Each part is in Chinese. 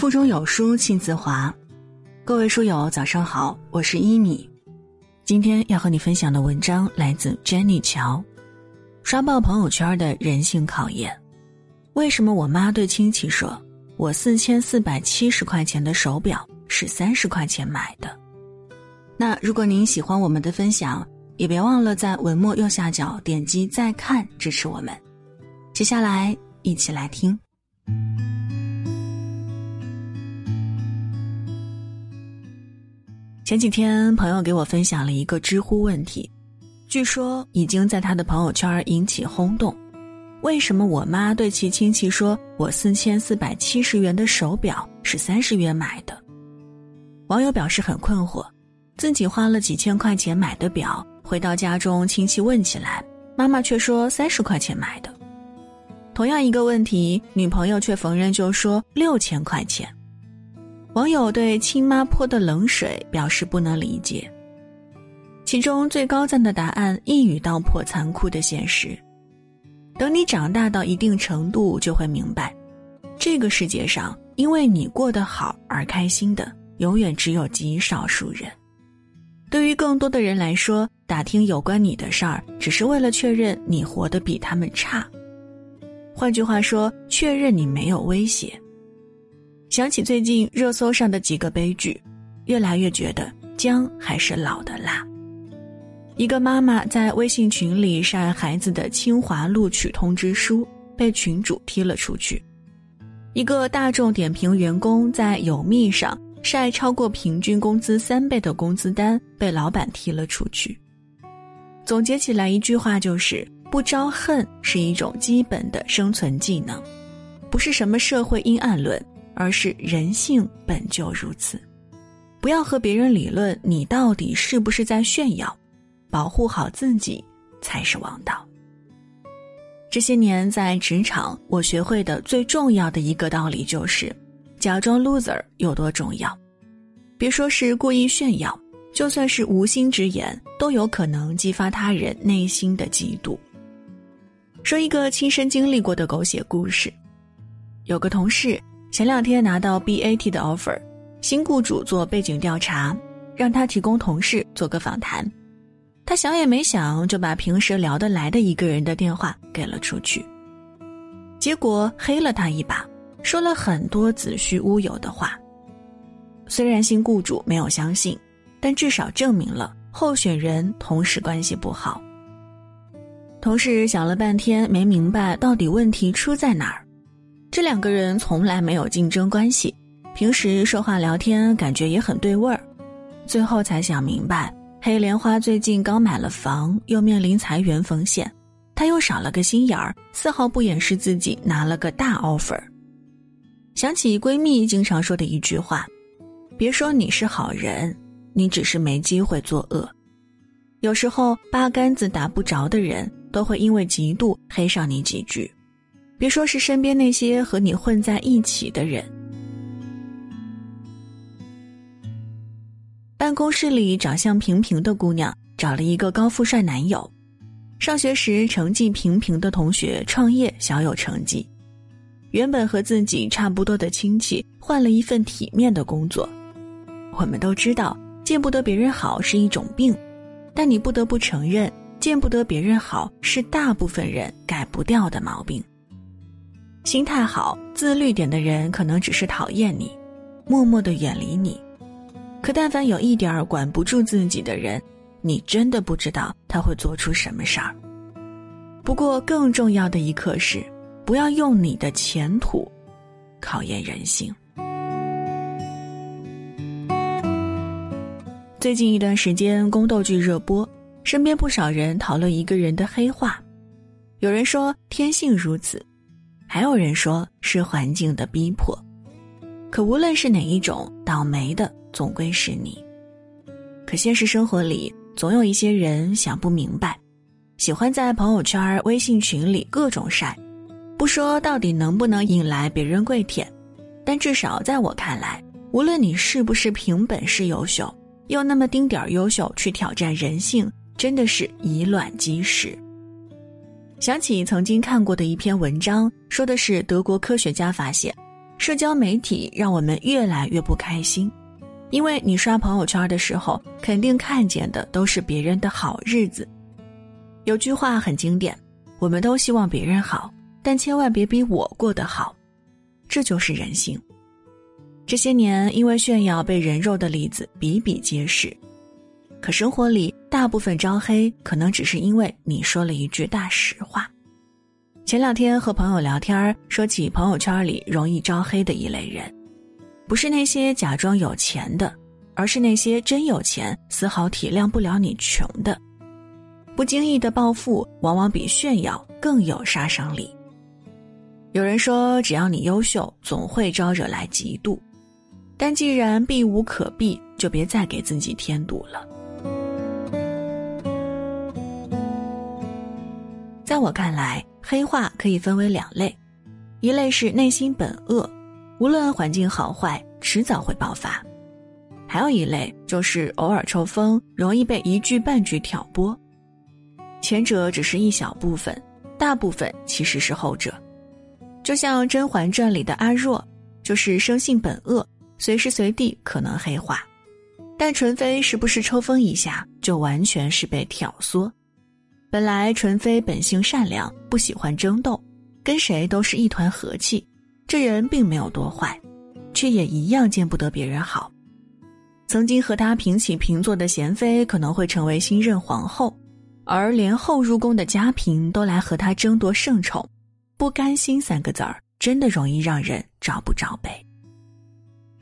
腹中有书气自华，各位书友早上好，我是一米。今天要和你分享的文章来自 Jenny 乔，刷爆朋友圈的人性考验。为什么我妈对亲戚说我四千四百七十块钱的手表是三十块钱买的？那如果您喜欢我们的分享，也别忘了在文末右下角点击再看支持我们。接下来一起来听。前几天，朋友给我分享了一个知乎问题，据说已经在他的朋友圈引起轰动。为什么我妈对其亲戚说我四千四百七十元的手表是三十元买的？网友表示很困惑，自己花了几千块钱买的表，回到家中亲戚问起来，妈妈却说三十块钱买的。同样一个问题，女朋友却逢人就说六千块钱。网友对亲妈泼的冷水表示不能理解，其中最高赞的答案一语道破残酷的现实：等你长大到一定程度，就会明白，这个世界上因为你过得好而开心的，永远只有极少数人。对于更多的人来说，打听有关你的事儿，只是为了确认你活得比他们差，换句话说，确认你没有威胁。想起最近热搜上的几个悲剧，越来越觉得姜还是老的辣。一个妈妈在微信群里晒孩子的清华录取通知书，被群主踢了出去；一个大众点评员工在有密上晒超过平均工资三倍的工资单，被老板踢了出去。总结起来一句话就是：不招恨是一种基本的生存技能，不是什么社会阴暗论。而是人性本就如此，不要和别人理论你到底是不是在炫耀，保护好自己才是王道。这些年在职场，我学会的最重要的一个道理就是，假装 loser 有多重要。别说是故意炫耀，就算是无心之言，都有可能激发他人内心的嫉妒。说一个亲身经历过的狗血故事，有个同事。前两天拿到 BAT 的 offer，新雇主做背景调查，让他提供同事做个访谈。他想也没想就把平时聊得来的一个人的电话给了出去。结果黑了他一把，说了很多子虚乌有的话。虽然新雇主没有相信，但至少证明了候选人同事关系不好。同事想了半天没明白到底问题出在哪儿。这两个人从来没有竞争关系，平时说话聊天感觉也很对味儿，最后才想明白，黑莲花最近刚买了房，又面临裁员风险，他又少了个心眼儿，丝毫不掩饰自己拿了个大 offer。想起闺蜜经常说的一句话：“别说你是好人，你只是没机会作恶。”有时候八竿子打不着的人，都会因为嫉妒黑上你几句。别说是身边那些和你混在一起的人。办公室里长相平平的姑娘找了一个高富帅男友，上学时成绩平平的同学创业小有成绩，原本和自己差不多的亲戚换了一份体面的工作。我们都知道见不得别人好是一种病，但你不得不承认，见不得别人好是大部分人改不掉的毛病。心态好、自律点的人，可能只是讨厌你，默默的远离你；可但凡有一点儿管不住自己的人，你真的不知道他会做出什么事儿。不过，更重要的一课是，不要用你的前途考验人性。最近一段时间，宫斗剧热播，身边不少人讨论一个人的黑化，有人说天性如此。还有人说是环境的逼迫，可无论是哪一种，倒霉的总归是你。可现实生活里，总有一些人想不明白，喜欢在朋友圈、微信群里各种晒，不说到底能不能引来别人跪舔，但至少在我看来，无论你是不是凭本事优秀，用那么丁点儿优秀去挑战人性，真的是以卵击石。想起曾经看过的一篇文章，说的是德国科学家发现，社交媒体让我们越来越不开心，因为你刷朋友圈的时候，肯定看见的都是别人的好日子。有句话很经典：我们都希望别人好，但千万别比我过得好。这就是人性。这些年，因为炫耀被人肉的例子比比皆是。可生活里，大部分招黑可能只是因为你说了一句大实话。前两天和朋友聊天，说起朋友圈里容易招黑的一类人，不是那些假装有钱的，而是那些真有钱、丝毫体谅不了你穷的。不经意的暴富，往往比炫耀更有杀伤力。有人说，只要你优秀，总会招惹来嫉妒。但既然避无可避，就别再给自己添堵了。在我看来，黑化可以分为两类，一类是内心本恶，无论环境好坏，迟早会爆发；还有一类就是偶尔抽风，容易被一句半句挑拨。前者只是一小部分，大部分其实是后者。就像《甄嬛传》里的阿若，就是生性本恶。随时随地可能黑化，但纯妃时不时抽风一下，就完全是被挑唆。本来纯妃本性善良，不喜欢争斗，跟谁都是一团和气，这人并没有多坏，却也一样见不得别人好。曾经和他平起平坐的贤妃可能会成为新任皇后，而连后入宫的嘉嫔都来和他争夺圣宠，不甘心三个字儿，真的容易让人找不着北。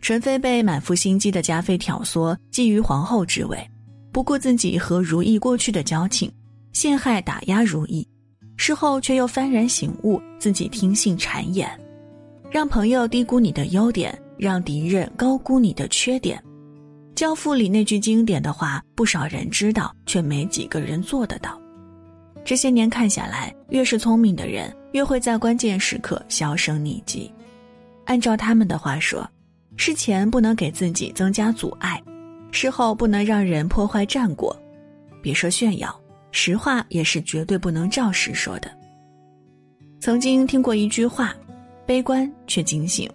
纯妃被满腹心机的嘉妃挑唆，觊觎皇后之位，不顾自己和如意过去的交情，陷害打压如意，事后却又幡然醒悟，自己听信谗言，让朋友低估你的优点，让敌人高估你的缺点。教父里那句经典的话，不少人知道，却没几个人做得到。这些年看下来，越是聪明的人，越会在关键时刻销声匿迹。按照他们的话说。事前不能给自己增加阻碍，事后不能让人破坏战果，别说炫耀，实话也是绝对不能照实说的。曾经听过一句话，悲观却惊醒，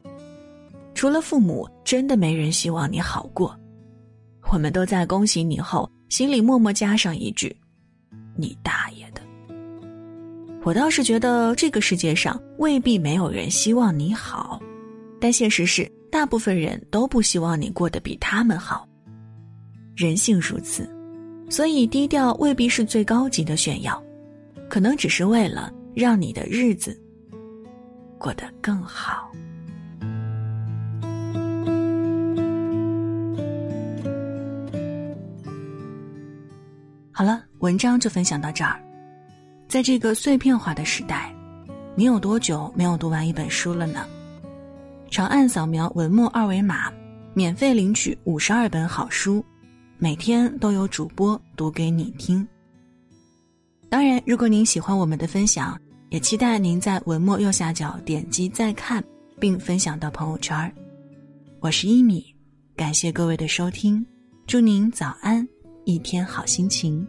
除了父母，真的没人希望你好过。我们都在恭喜你后，心里默默加上一句：“你大爷的！”我倒是觉得这个世界上未必没有人希望你好，但现实是。大部分人都不希望你过得比他们好，人性如此，所以低调未必是最高级的炫耀，可能只是为了让你的日子过得更好。好了，文章就分享到这儿。在这个碎片化的时代，你有多久没有读完一本书了呢？长按扫描文末二维码，免费领取五十二本好书，每天都有主播读给你听。当然，如果您喜欢我们的分享，也期待您在文末右下角点击再看，并分享到朋友圈。我是一米，感谢各位的收听，祝您早安，一天好心情。